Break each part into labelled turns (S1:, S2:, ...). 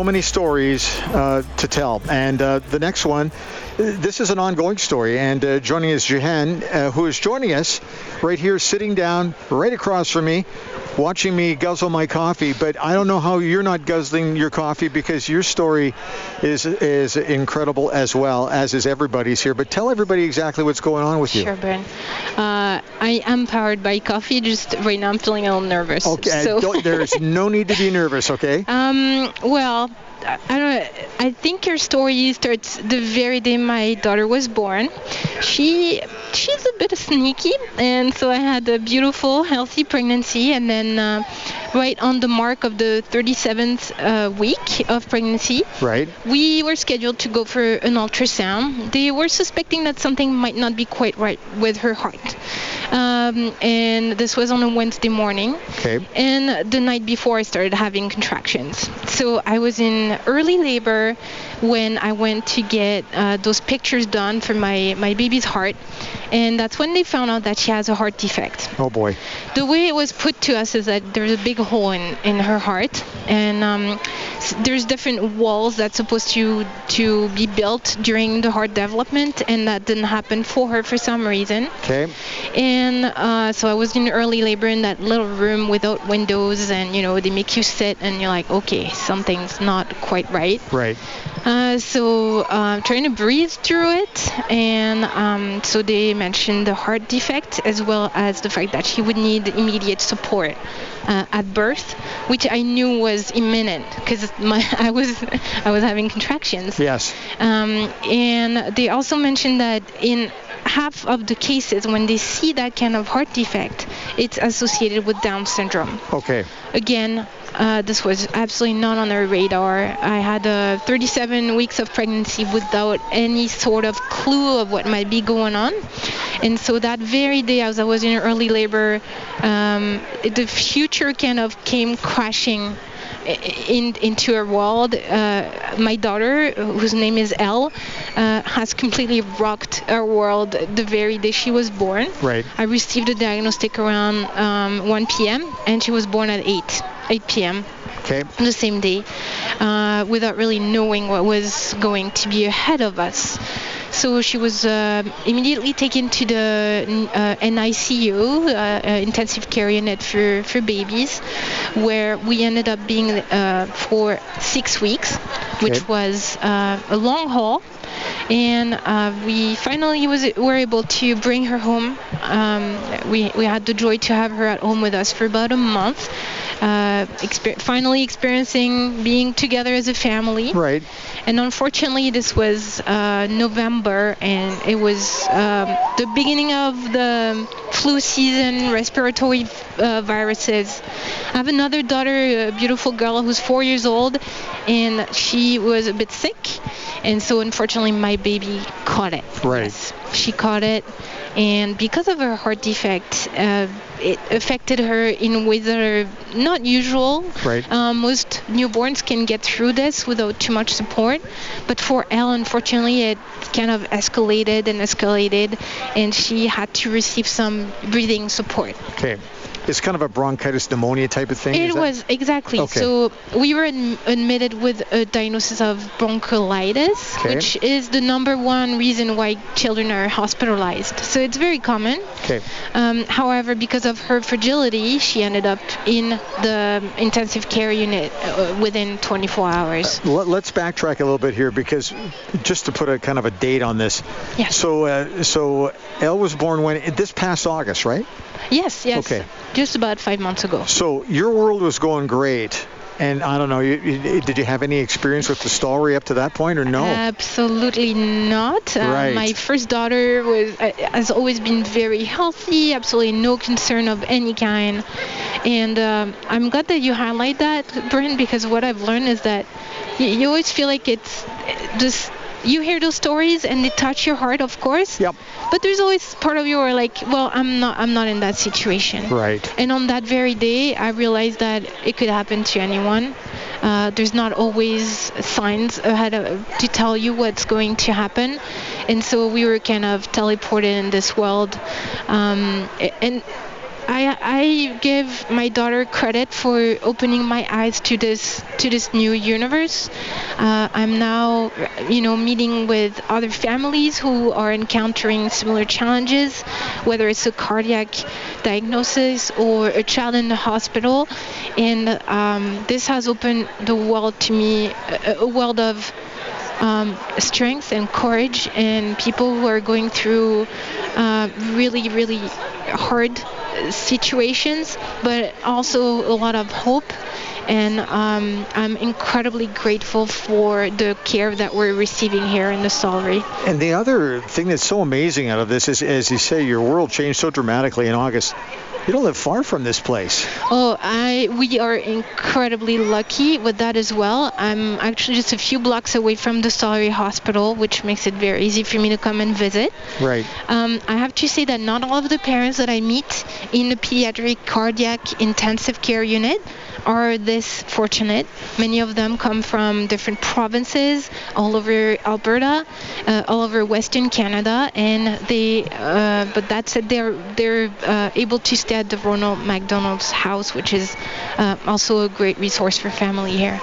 S1: so many stories uh, to tell. And uh, the next one, this is an ongoing story. And uh, joining us, Jihane, uh, who is joining us right here, sitting down right across from me, watching me guzzle my coffee. But I don't know how you're not guzzling your coffee because your story is is incredible as well as is everybody's here. But tell everybody exactly what's going on with you.
S2: Sure, Ben. Uh, I am powered by coffee. Just right now, I'm feeling a little nervous.
S1: Okay,
S2: So.
S1: there's no need to be nervous. Okay.
S2: Um, well, I don't. I think your story starts the very day my daughter was born. She she's a bit sneaky, and so I had a beautiful, healthy pregnancy, and then uh, right on the mark of the 37th uh, week of pregnancy,
S1: Right.
S2: we were scheduled to go for an ultrasound. They were suspecting that something might not be quite right with her heart. Um, and this was on a Wednesday morning.
S1: Okay.
S2: And the night before, I started having contractions. So I was in early labor when I went to get uh, those pictures done for my, my baby's heart. And that's when they found out that she has a heart defect
S1: Oh boy.
S2: the way it was put to us is that there's a big hole in, in her heart and um, there's different walls that's supposed to to be built during the heart development and that didn't happen for her for some reason
S1: Okay.
S2: and uh, so i was in early labor in that little room without windows and you know they make you sit and you're like okay something's not quite right
S1: Right.
S2: uh, so uh, trying to breathe through it, and um, so they mentioned the heart defect as well as the fact that she would need immediate support uh, at birth, which I knew was imminent because my I was I was having contractions.
S1: Yes.
S2: Um, and they also mentioned that in half of the cases when they see that kind of heart defect, it's associated with Down syndrome
S1: Okay.
S2: again, uh, this was absolutely not on our radar. I had uh, 37 weeks of pregnancy without any sort of clue of what might be going on. And so that very day, as I was in early labor, um, the future kind of came crashing in, into our world. Uh, my daughter, whose name is Elle, uh, has completely rocked our world the very day she was born.
S1: Right.
S2: I received a diagnostic around um, 1 p.m. and she was born at 8, 8 p.m.
S1: Okay.
S2: the same day, uh, without really knowing what was going to be ahead of us. So she was uh, immediately taken to the uh, NICU, uh, uh, intensive care unit for, for babies, where we ended up being uh, for six weeks, which
S1: Okay.
S2: was uh, a long haul and uh, we finally was were able to bring her home. Um, we we had the joy to have her at home with us for about a month. Uh, exper- finally experiencing being together as a family.
S1: Right.
S2: And unfortunately, this was uh, November, and it was um, the beginning of the flu season, respiratory uh, viruses. I have another daughter, a beautiful girl who's four years old, and she was a bit sick, and so unfortunately, my baby caught it.
S1: Right.
S2: Yes, she caught it, and because of her heart defect, uh, it affected her in ways that are not usual.
S1: Right.
S2: Um, most newborns can get through this without too much support, but for Elle, unfortunately, it kind of escalated and escalated, and she had to receive some breathing support.
S1: Okay. It's kind of a bronchitis pneumonia type of thing.
S2: It was exactly.
S1: Okay.
S2: So we were adm- admitted with a diagnosis of bronchiolitis,
S1: Okay.
S2: which is the number one reason why children are hospitalized. So it's very common.
S1: Okay.
S2: Um, however, because of her fragility, she ended up in the intensive care unit uh, within 24 hours.
S1: Let, let's backtrack a little bit here because just to put a kind of a date on this.
S2: Yes.
S1: So, uh, so Elle was born when this past August, right?
S2: Yes, yes.
S1: Okay.
S2: Just about five months ago.
S1: So your world was going great, and I don't know. You, you, did you have any experience with the story up to that point, or no?
S2: Absolutely not. Uh,
S1: Right.
S2: My first daughter was uh, has always been very healthy, absolutely no concern of any kind. And um, I'm glad that you highlight that, Brent, because what I've learned is that you, you always feel like it's uh, just you hear those stories and they touch your heart, of course.
S1: Yep.
S2: But there's always part of you are like, well, I'm not, I'm not in that situation.
S1: Right.
S2: And on that very day, I realized that it could happen to anyone. Uh, there's not always signs ahead of, to tell you what's going to happen, and so we were kind of teleported in this world. Um, and I, I give my daughter credit for opening my eyes to this to this new universe. Uh, I'm now, you know, meeting with other families who are encountering similar challenges, whether it's a cardiac diagnosis or a child in the hospital, and um, this has opened the world to me, a, a world of um, strength and courage and people who are going through uh, really, really hard situations, but also a lot of hope. And um, I'm incredibly grateful for the care that we're receiving here in the Stollery.
S1: And the other thing that's so amazing out of this is, as you say, your world changed so dramatically in August. You don't live far from this place.
S2: Oh, I we are incredibly lucky with that as well. I'm actually just a few blocks away from the Stollery Hospital, which makes it very easy for me to come and visit.
S1: Right.
S2: Um, I have to say that not all of the parents that I meet in the pediatric cardiac intensive care unit are this fortunate. Many of them come from different provinces all over Alberta, uh, all over Western Canada, and they. Uh, but that said, they're they're uh, able to stay at the Ronald McDonald's House, which is uh, also a great resource for family here.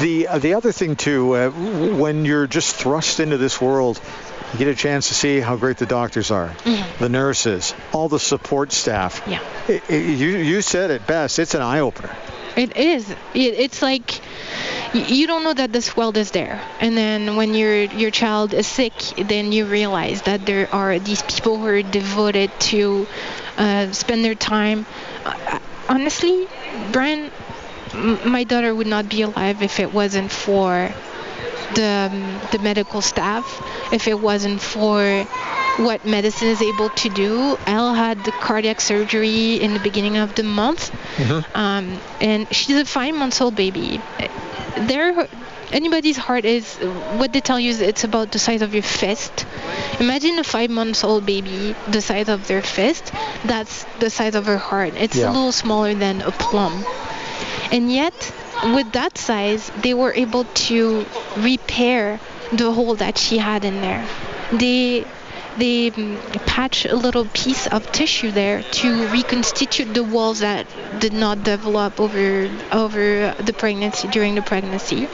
S1: The uh, the other thing too, uh, when you're just thrust into this world. You get a chance to see how great the doctors are,
S2: mm-hmm.
S1: the nurses, all the support staff.
S2: Yeah.
S1: It, it, you, you said it best. It's an eye opener.
S2: It is. It, it's like you don't know that this world is there, and then when your your child is sick, then you realize that there are these people who are devoted to uh, spend their time. Uh, honestly, Brian, my daughter would not be alive if it wasn't for the um, the medical staff, if it wasn't for what medicine is able to do. Elle had the cardiac surgery in the beginning of the month,
S1: mm-hmm.
S2: um, and she's a five months old baby. There, anybody's heart is what they tell you is it's about the size of your fist. Imagine a five months old baby the size of their fist. That's the size of her heart. It's
S1: Yeah.
S2: a little smaller than a plum, and yet with that size, they were able to repair the hole that she had in there. They they mm, patch a little piece of tissue there to reconstitute the walls that did not develop over over the pregnancy during the pregnancy.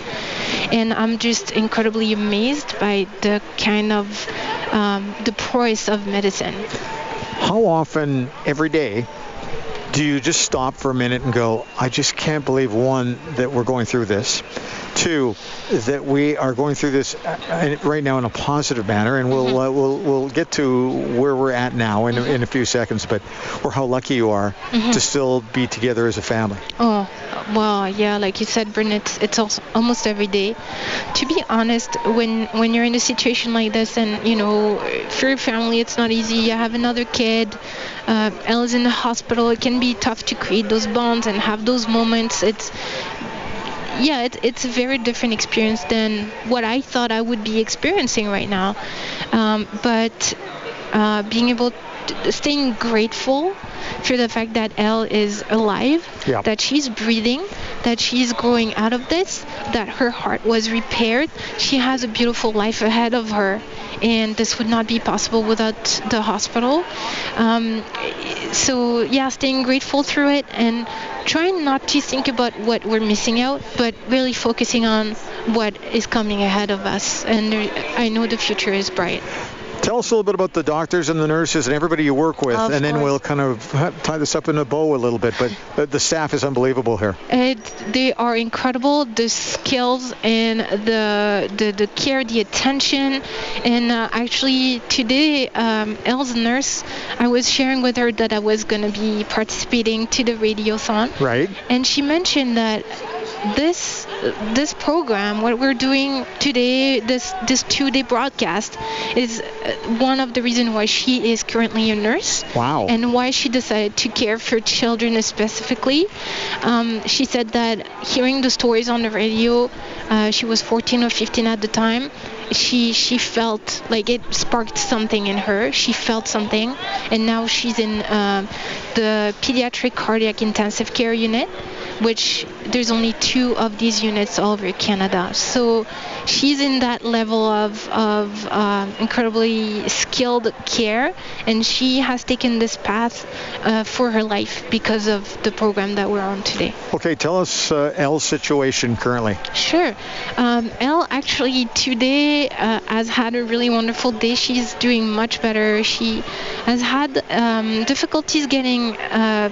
S2: And i'm just incredibly amazed by the kind of um, the prowess of medicine.
S1: How often every day do you just stop for a minute and go, I just can't believe one that we're going through this, two that we are going through this uh, right now in a positive manner, and we'll uh, we'll we'll get to where we're at now in, in a few seconds, but or how lucky you are to still be together as a family.
S2: Oh, well, yeah, like you said, Bryn, it's, it's almost every day. To be honest, when when you're in a situation like this, and you know, for your family, it's not easy. You have another kid. Uh, Elle's in the hospital. It can be tough to create those bonds and have those moments. It's yeah, it, it's a very different experience than what I thought I would be experiencing right now. Um, but uh, being able to staying grateful for the fact that Elle is alive,
S1: Yeah.
S2: that she's breathing, that she's growing out of this, that her heart was repaired. She has a beautiful life ahead of her, and this would not be possible without the hospital. Um, so yeah, staying grateful through it and trying not to think about what we're missing out, but really focusing on what is coming ahead of us. And I know the future is bright.
S1: Tell us a little bit about the doctors and the nurses and everybody you work with,
S2: Of
S1: and then
S2: course.
S1: we'll kind of tie this up in a bow a little bit. But uh, the staff is unbelievable here.
S2: It, they are incredible. The skills and the the, the care, the attention, and uh, actually today, um, Elle's nurse, I was sharing with her that I was going to be participating to the radiothon,
S1: Right.
S2: and she mentioned that this this program, what we're doing today, this this two-day broadcast, is uh, one of the reasons why she is currently a nurse
S1: Wow.
S2: and why she decided to care for children specifically. Um, she said that hearing the stories on the radio, uh, she was 14 or 15 at the time. She she felt like it sparked something in her. She felt something, and now she's in uh, the pediatric cardiac intensive care unit, which there's only two of these units all over Canada. So she's in that level of, of um, incredibly skilled care, and she has taken this path uh, for her life because of the program that we're on today.
S1: Okay, tell us uh, Elle's situation currently.
S2: Sure. Um, Elle actually today uh, has had a really wonderful day. She's doing much better. She has had um, difficulties getting uh,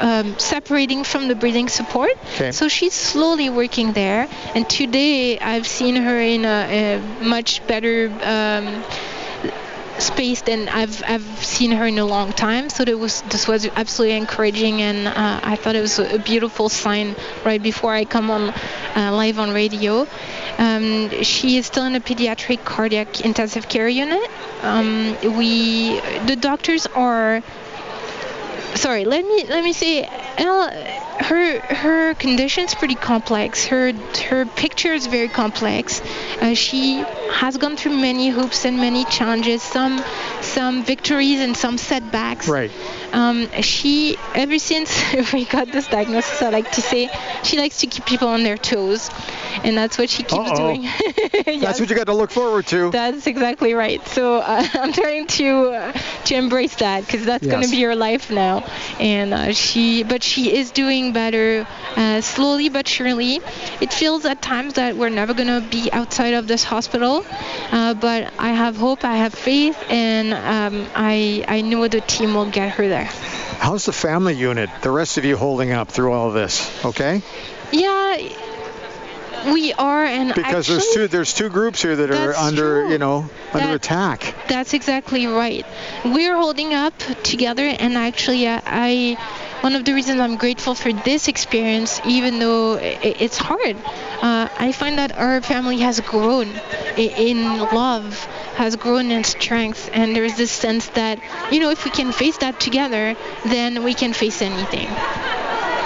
S2: um, separating from the breathing support.
S1: Okay.
S2: So she's slowly working there. And today I've seen her in a, a much better um, space than I've I've seen her in a long time. So that was this was absolutely encouraging, and uh, I thought it was a beautiful sign right before I come on uh, live on radio. Um, she is still in a pediatric cardiac intensive care unit. Um, we the doctors are sorry let me let me say Elle, her her condition's pretty complex. Her her picture is very complex. Uh, she has gone through many hoops and many challenges some some victories and some setbacks
S1: Right.
S2: um, she ever since we got this diagnosis i like to say she likes to keep people on their toes and that's what she keeps
S1: Uh-oh.
S2: doing Yes.
S1: That's what you got to look forward to.
S2: That's exactly right. So uh, I'm trying to uh, to embrace that because that's going to be her life now. And uh, she, but she is doing better, uh, slowly but surely. It feels at times that we're never going to be outside of this hospital, uh, but I have hope, I have faith, and um, I I know the team will get her there.
S1: How's the family unit? The rest of you holding up through all of this? Okay.
S2: Yeah. We are, and
S1: Because there's two there's two groups here that are under
S2: true.
S1: you know under
S2: That-
S1: attack.
S2: That's exactly right. We're holding up together, and actually, uh, I one of the reasons I'm grateful for this experience, even though it's hard, I find that our family has grown in love, has grown in strength, and there's this sense that you know if we can face that together, then we can face anything.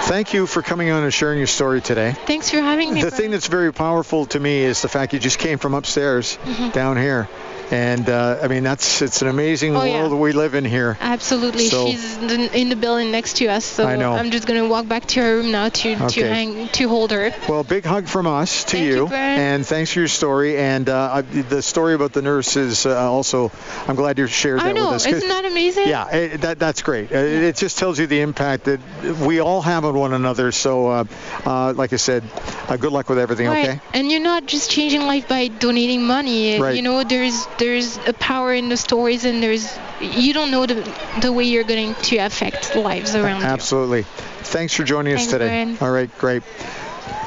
S1: Thank you for coming on and sharing your story today.
S2: Thanks for having me.
S1: The
S2: Brian.
S1: thing that's very powerful to me is the fact you just came from upstairs
S2: Mm-hmm.
S1: down here. And uh, I mean that's it's an amazing
S2: Oh, yeah.
S1: world we live in here.
S2: Absolutely.
S1: So-
S2: She's in the, building next to us, so
S1: I know.
S2: I'm just gonna walk back to her room now to
S1: Okay.
S2: to hang to hold her.
S1: Well, big hug from us to
S2: Thank you, Brian.
S1: and thanks for your story. And uh, I, the story about the nurse is uh, also, I'm glad you shared that
S2: I know.
S1: with us.
S2: Isn't that amazing?
S1: yeah, it, that that's great. Uh, It just tells you the impact that we all have on one another. So, uh, uh, like I said, uh, good luck with everything.
S2: Right.
S1: Okay.
S2: And you're not just changing life by donating money.
S1: Right.
S2: You know, there's there's a power in the stories, and there's you don't know the the way you're going to affect lives around you.
S1: Absolutely. Thanks for joining us
S2: Thanks,
S1: today.
S2: Brian.
S1: All right, great.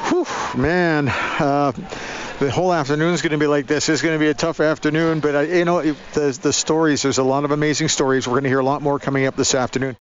S1: Whew, man. Uh, the whole afternoon is going to be like this. It's going to be a tough afternoon, but uh, you know the the stories. There's a lot of amazing stories. We're going to hear a lot more coming up this afternoon.